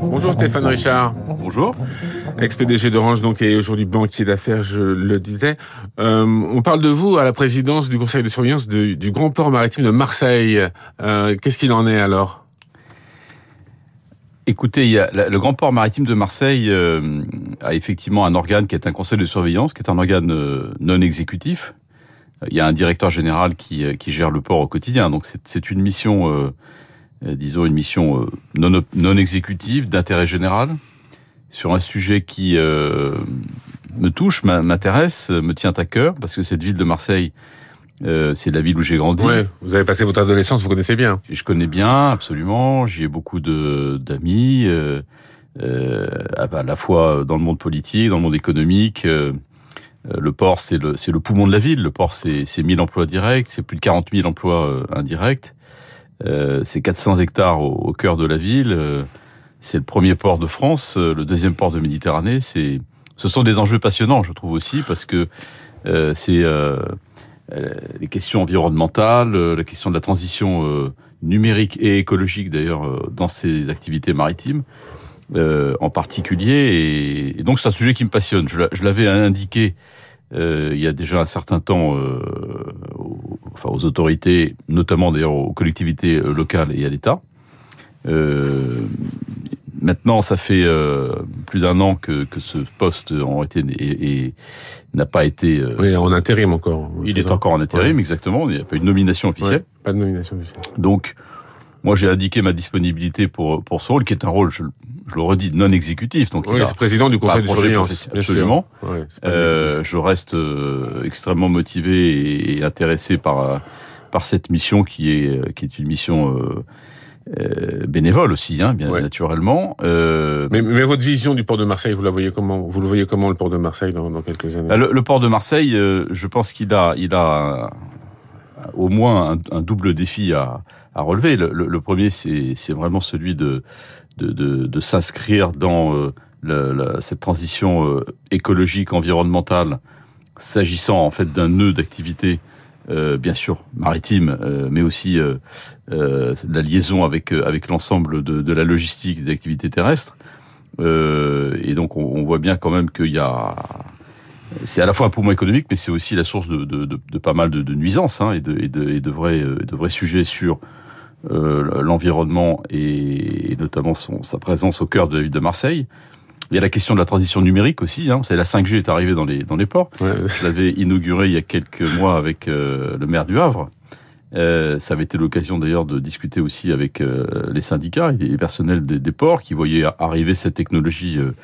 Bonjour Stéphane Richard. Bonjour. Ex-PDG d'Orange, donc, et aujourd'hui banquier d'affaires, je le disais. Euh, on parle de vous à la présidence du conseil de surveillance du, du grand port maritime de Marseille. Euh, Qu'est-ce qu'il en est alors? Écoutez, il y a, le grand port maritime de Marseille euh, a effectivement un organe qui est un conseil de surveillance, qui est un organe non exécutif. Il y a un directeur général qui, qui gère le port au quotidien. Donc c'est une mission, euh, disons une mission non, non exécutive, d'intérêt général, sur un sujet qui me touche, m'intéresse, me tient à cœur, parce que cette ville de Marseille euh, c'est la ville où j'ai grandi. Ouais, vous avez passé votre adolescence, vous connaissez bien. Je connais bien, absolument. J'y ai beaucoup d'amis, euh, euh, à la fois dans le monde politique, dans le monde économique. Euh, le port, c'est le le poumon de la ville. Le port, c'est c'est 1000 emplois directs, c'est plus de 40 000 emplois euh, indirects. C'est 400 hectares au, au, cœur de la ville. c'est le premier port de France, le deuxième port de Méditerranée. C'est ce sont des enjeux passionnants, je trouve aussi, parce que c'est euh, les questions environnementales, euh, la question de la transition euh, numérique et écologique d'ailleurs dans ces activités maritimes en particulier. Et, donc c'est un sujet qui me passionne. Je l'avais indiqué il y a déjà un certain temps aux, enfin, aux autorités, notamment d'ailleurs aux collectivités locales et à l'État. Maintenant, ça fait euh, plus d'un an que, que ce poste en été et, n'a pas été. Euh, oui, en intérim encore. Il est encore en intérim, exactement. Il n'y a pas eu de nomination officielle. pas de nomination officielle. Donc, moi, j'ai indiqué ma disponibilité pour pour ce rôle, qui est un rôle, je, je le redis, non exécutif. Donc, oui, c'est président du conseil de surveillance. Absolument. euh, je reste euh, extrêmement motivé et intéressé par par cette mission qui est qui est une mission euh, bénévole aussi, hein, bien naturellement. Euh... Mais, mais, votre vision du port de Marseille, vous la voyez comment Vous le voyez comment le port de Marseille dans, dans quelques années? Le, le, port de Marseille, euh, je pense qu'il a, il a au moins un, double défi à, relever. Le, premier, c'est vraiment celui de s'inscrire dans euh, cette transition écologique, environnementale, s'agissant en fait d'un nœud d'activité euh, bien sûr maritime, euh, mais aussi euh, la liaison avec l'ensemble de, la logistique des activités terrestres. et donc on, on, voit bien quand même qu'il y a c'est à la fois un poumon économique, mais c'est aussi la source de, de, de, pas mal de, nuisances hein, et, et, de, vrais, de vrais sujets sur l'environnement et, notamment son, sa présence au cœur de la ville de Marseille. Il y a la question de la transition numérique aussi. Hein. C'est la 5G est arrivée dans les dans les ports. Ouais. Je l'avais inauguré il y a quelques mois avec euh, le maire du Havre. Euh, ça avait été l'occasion d'ailleurs de discuter aussi avec euh, les syndicats et les personnels des, des, ports qui voyaient arriver cette technologie euh,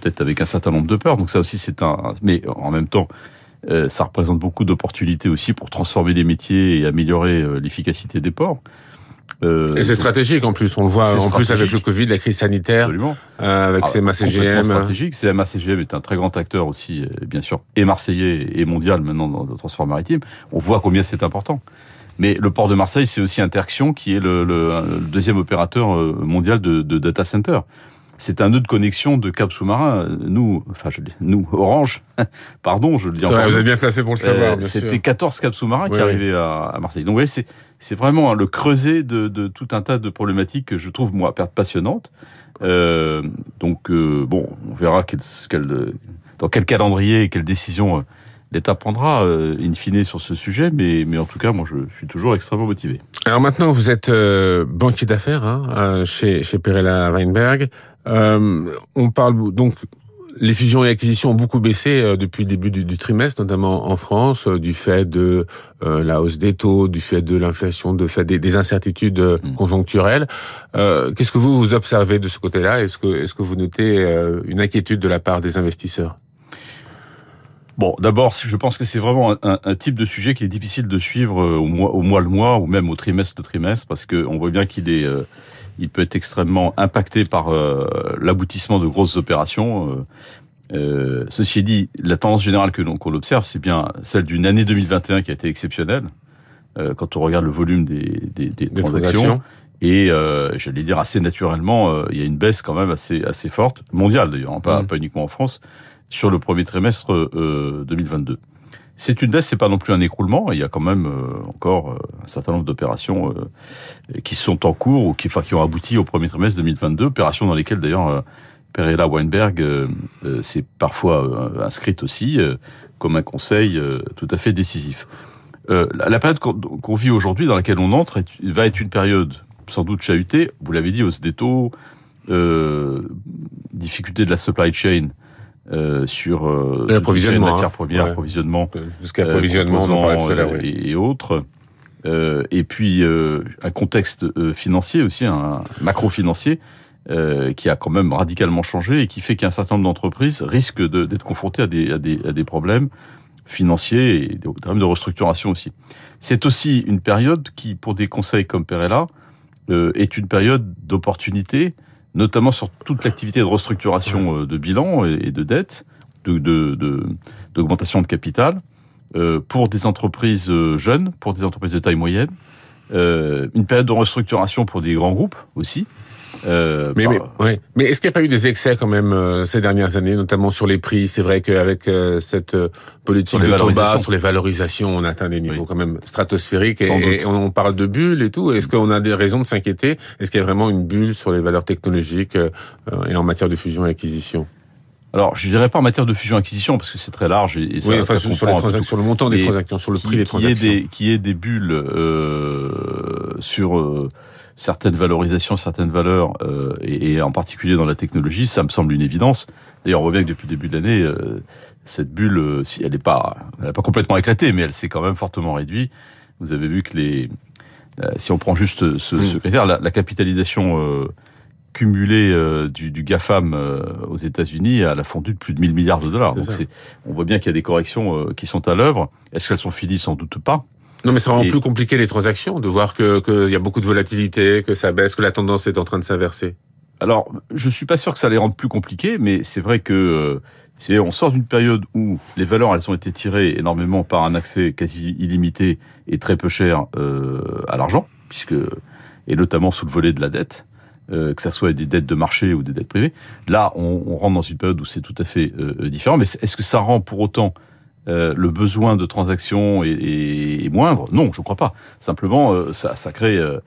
peut-être avec un certain nombre de peurs. Donc ça aussi c'est un. Mais en même temps, ça représente beaucoup d'opportunités aussi pour transformer les métiers et améliorer l'efficacité des ports. Euh, et c'est stratégique en plus, on le voit en plus avec le Covid, la crise sanitaire, Absolument. Euh, avec ah, CMA CGM. stratégique. CMA CGM est un très grand acteur aussi, bien sûr, et marseillais et mondial maintenant dans le transport maritime. On voit combien c'est important. Mais le port de Marseille, c'est aussi Interxion qui est le, le, le, deuxième opérateur euh, mondial de, de data center c'est un nœud de connexion de câbles sous-marins. Nous, enfin, je, nous, Orange, pardon, je le dis encore. Vous êtes bien placé pour le savoir. Euh, C'était 14 câbles sous-marins oui, qui arrivaient à, à, Marseille. Donc, vous voyez, c'est, vraiment le creuset de, de, tout un tas de problématiques que je trouve, moi, passionnantes. Euh, donc, euh, bon, on verra quel, quel, dans quel calendrier et quelles décisions l'État prendra euh, in fine sur ce sujet, mais, mais en tout cas, moi, je suis toujours extrêmement motivé. Alors maintenant, vous êtes euh, banquier d'affaires hein, euh, chez, chez Perella Weinberg. Euh, on parle donc les fusions et acquisitions ont beaucoup baissé euh, depuis le début du, du, trimestre, notamment en France, euh, du fait de euh, la hausse des taux, du fait de l'inflation, du fait des, des incertitudes mmh. conjoncturelles. Qu'est-ce que vous vous observez de ce côté-là? Est-ce que, est-ce que vous notez une inquiétude de la part des investisseurs? Bon, d'abord, je pense que c'est vraiment un, un, type de sujet qui est difficile de suivre au mois, au mois le mois ou même au trimestre le trimestre, parce qu'on voit bien qu'il est, euh, il peut être extrêmement impacté par euh, l'aboutissement de grosses opérations. Euh, ceci dit, la tendance générale que l'on observe, c'est bien celle d'une année 2021 qui a été exceptionnelle. quand on regarde le volume des, des, des, des transactions, transactions. Et euh, j'allais dire assez naturellement, euh, il y a une baisse quand même assez assez forte, mondiale d'ailleurs, hein, pas, mmh. pas uniquement en France, sur le premier trimestre euh, 2022. c'est une baisse, c'est pas non plus un écroulement. Il y a quand même encore un certain nombre d'opérations qui sont en cours ou qui, ont abouti au premier trimestre 2022, opérations dans lesquelles d'ailleurs Perella Weinberg s'est parfois inscrite aussi comme un conseil tout à fait décisif. la période qu'on vit aujourd'hui, dans laquelle on entre, va être une période sans doute chahutée. Vous l'avez dit, hausse des taux, euh, difficulté de la supply chain euh, sur euh, l'approvisionnement, matières premières, ouais. approvisionnement, jusqu'à approvisionnement, on en parlait tout et, et autres. Euh, et puis euh, un contexte euh, financier aussi, un macro-financier, euh, qui a quand même radicalement changé et qui fait qu'un certain nombre d'entreprises risquent d'être confrontées à des, à, des, à des problèmes financiers et des problèmes de restructuration aussi. C'est aussi une période qui, pour des conseils comme Perella, euh, est une période d'opportunité notamment sur toute l'activité de restructuration euh, de bilan et de dette, d'augmentation de, de, de, capital, euh, pour des entreprises euh, jeunes, pour des entreprises de taille moyenne, euh, une période de restructuration pour des grands groupes aussi, euh, mais, mais, ouais. mais est-ce qu'il n'y a pas eu des excès quand même euh, ces dernières années, notamment sur les prix? C'est vrai qu'avec euh, cette politique de bas, sur les valorisations, on atteint des niveaux oui. quand même stratosphériques et, et, on parle de bulles et tout. Est-ce qu'on a des raisons de s'inquiéter? Est-ce qu'il y a vraiment une bulle sur les valeurs technologiques et en matière de fusion et acquisition? Alors, je dirais pas en matière de fusion-acquisition parce que c'est très large et, et ça, oui, enfin, ça sur, les transactions, sur le montant des transactions, sur le prix des transactions. Qui est des, qui est des bulles euh, sur euh, certaines valorisations, certaines valeurs, euh, et, et, en particulier dans la technologie, ça me semble une évidence. D'ailleurs, on voit bien que depuis le début de l'année, euh, cette bulle, euh, si elle n'est pas, elle pas complètement éclatée, mais elle s'est quand même fortement réduite. Vous avez vu que les, si on prend juste ce, mmh. ce critère, la, la capitalisation euh, cumulée du, du, GAFAM aux États-Unis à la fondue de plus de 1000 milliards de dollars. Donc on voit bien qu'il y a des corrections qui sont à l'œuvre. Est-ce qu'elles sont finies? Sans doute pas. Non, mais ça rend et... plus compliqué les transactions, de voir qu'il que y a beaucoup de volatilité, que ça baisse, que la tendance est en train de s'inverser. Alors, je suis pas sûr que ça les rende plus compliqués, mais c'est vrai que euh, on sort d'une période où les valeurs elles ont été tirées énormément par un accès quasi illimité et très peu cher euh, à l'argent, puisque et notamment sous le volet de la dette. Euh, que ça soit des dettes de marché ou des dettes privées. Là, on, on rentre dans une période où c'est tout à fait euh, différent. Mais est-ce que ça rend pour autant euh, le besoin de transactions est, moindre Non, je ne crois pas. Simplement, euh, ça, ça, crée euh,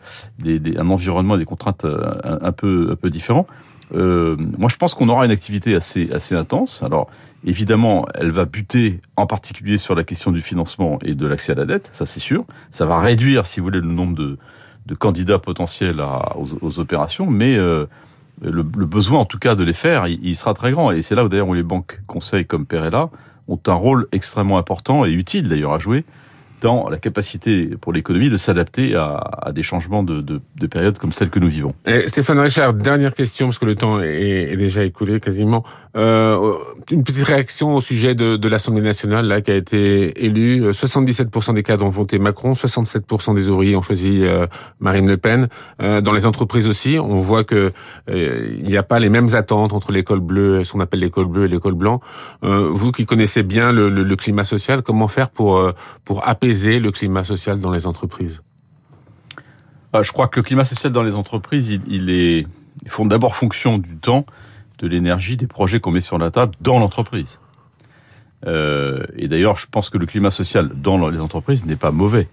un environnement des contraintes un, peu, un peu différents. moi, je pense qu'on aura une activité assez, intense. Alors, évidemment, elle va buter en particulier sur la question du financement et de l'accès à la dette, ça c'est sûr. Ça va réduire, si vous voulez, le nombre de, candidats potentiels aux, opérations, mais le, besoin, en tout cas, de les faire, il, sera très grand. Et c'est là où d'ailleurs où les banques conseillent comme Perella ont un rôle extrêmement important et utile d'ailleurs à jouer la capacité pour l'économie de s'adapter à, des changements de, de, de, période comme celle que nous vivons. Stéphane Richard, dernière question, parce que le temps est, déjà écoulé quasiment. Euh, une petite réaction au sujet de, l'Assemblée nationale là, qui a été élue. 77% des cadres ont voté Macron, 67% des ouvriers ont choisi euh, Marine Le Pen. Euh, dans les entreprises aussi, on voit que n'y a pas les mêmes attentes entre l'école bleue, ce qu'on appelle l'école bleue et l'école blanc. Euh, vous qui connaissez bien le, le, climat social, comment faire pour, pour apaiser le climat social dans les entreprises Je crois que le climat social dans les entreprises, il, il est, ils font d'abord fonction du temps, de l'énergie, des projets qu'on met sur la table dans l'entreprise. Euh, et d'ailleurs, je pense que le climat social dans les entreprises n'est pas mauvais.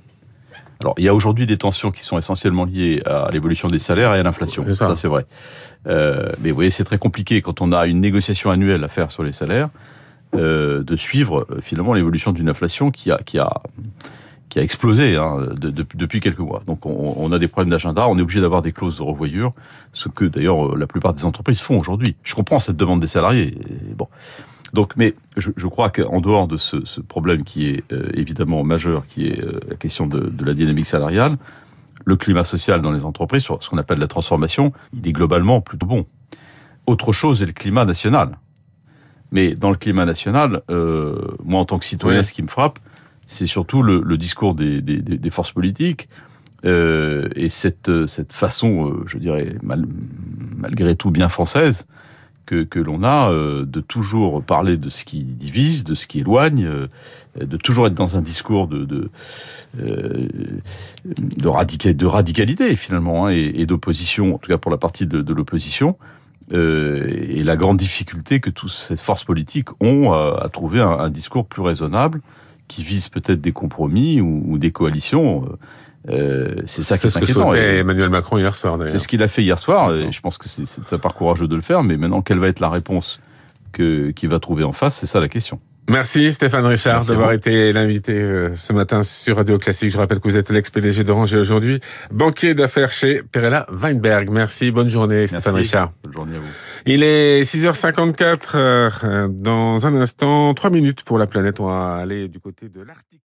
Alors, il y a aujourd'hui des tensions qui sont essentiellement liées à l'évolution des salaires et à l'inflation. Ça, ça c'est vrai. Euh, mais vous voyez, c'est très compliqué quand on a une négociation annuelle à faire sur les salaires euh, de suivre euh, finalement l'évolution d'une inflation qui a qui a qui a explosé hein, de, de, depuis quelques mois. Donc on, on a des problèmes d'agenda, on est obligé d'avoir des clauses de revoyure, ce que d'ailleurs la plupart des entreprises font aujourd'hui. Je comprends cette demande des salariés. bon. Donc, mais je, je crois qu'en dehors de ce, ce, problème qui est euh, évidemment majeur, qui est euh, la question de, de, la dynamique salariale, le climat social dans les entreprises, sur ce qu'on appelle la transformation, il est globalement plutôt bon. Autre chose est le climat national. Mais dans le climat national, euh, moi en tant que citoyen, ce qui me frappe, c'est surtout le, le discours des, des, des, forces politiques euh, et cette, cette façon, euh, je dirais, mal, malgré tout bien française, que, que l'on a euh, de toujours parler de ce qui divise, de ce qui éloigne, euh, de toujours être dans un discours de, de, euh, de, radica de radicalité finalement hein, et, et d'opposition, en tout cas pour la partie de, de l'opposition. Euh, et la grande difficulté que toutes ces forces politiques ont à, à trouver un, un, discours plus raisonnable qui vise peut-être des compromis ou, ou des coalitions. Euh, c'est ça qui est ce que inquiétant. souhaitait Et Emmanuel Macron hier soir, C'est ce qu'il a fait hier soir. Et je pense que c'est c'est de sa part courageux de le faire. Mais maintenant, quelle va être la réponse que qu'il va trouver en face C'est ça la question. Merci Stéphane Richard d'avoir été l'invité euh, ce matin sur Radio Classique. Je rappelle que vous êtes l'ex-PDG d'Orange et aujourd'hui banquier d'affaires chez Perella Weinberg. Merci, bonne journée Stéphane. Richard. Bonne journée à vous. Il est 6h54 euh, dans un instant, trois minutes pour la planète. On va aller du côté de l'Arctique.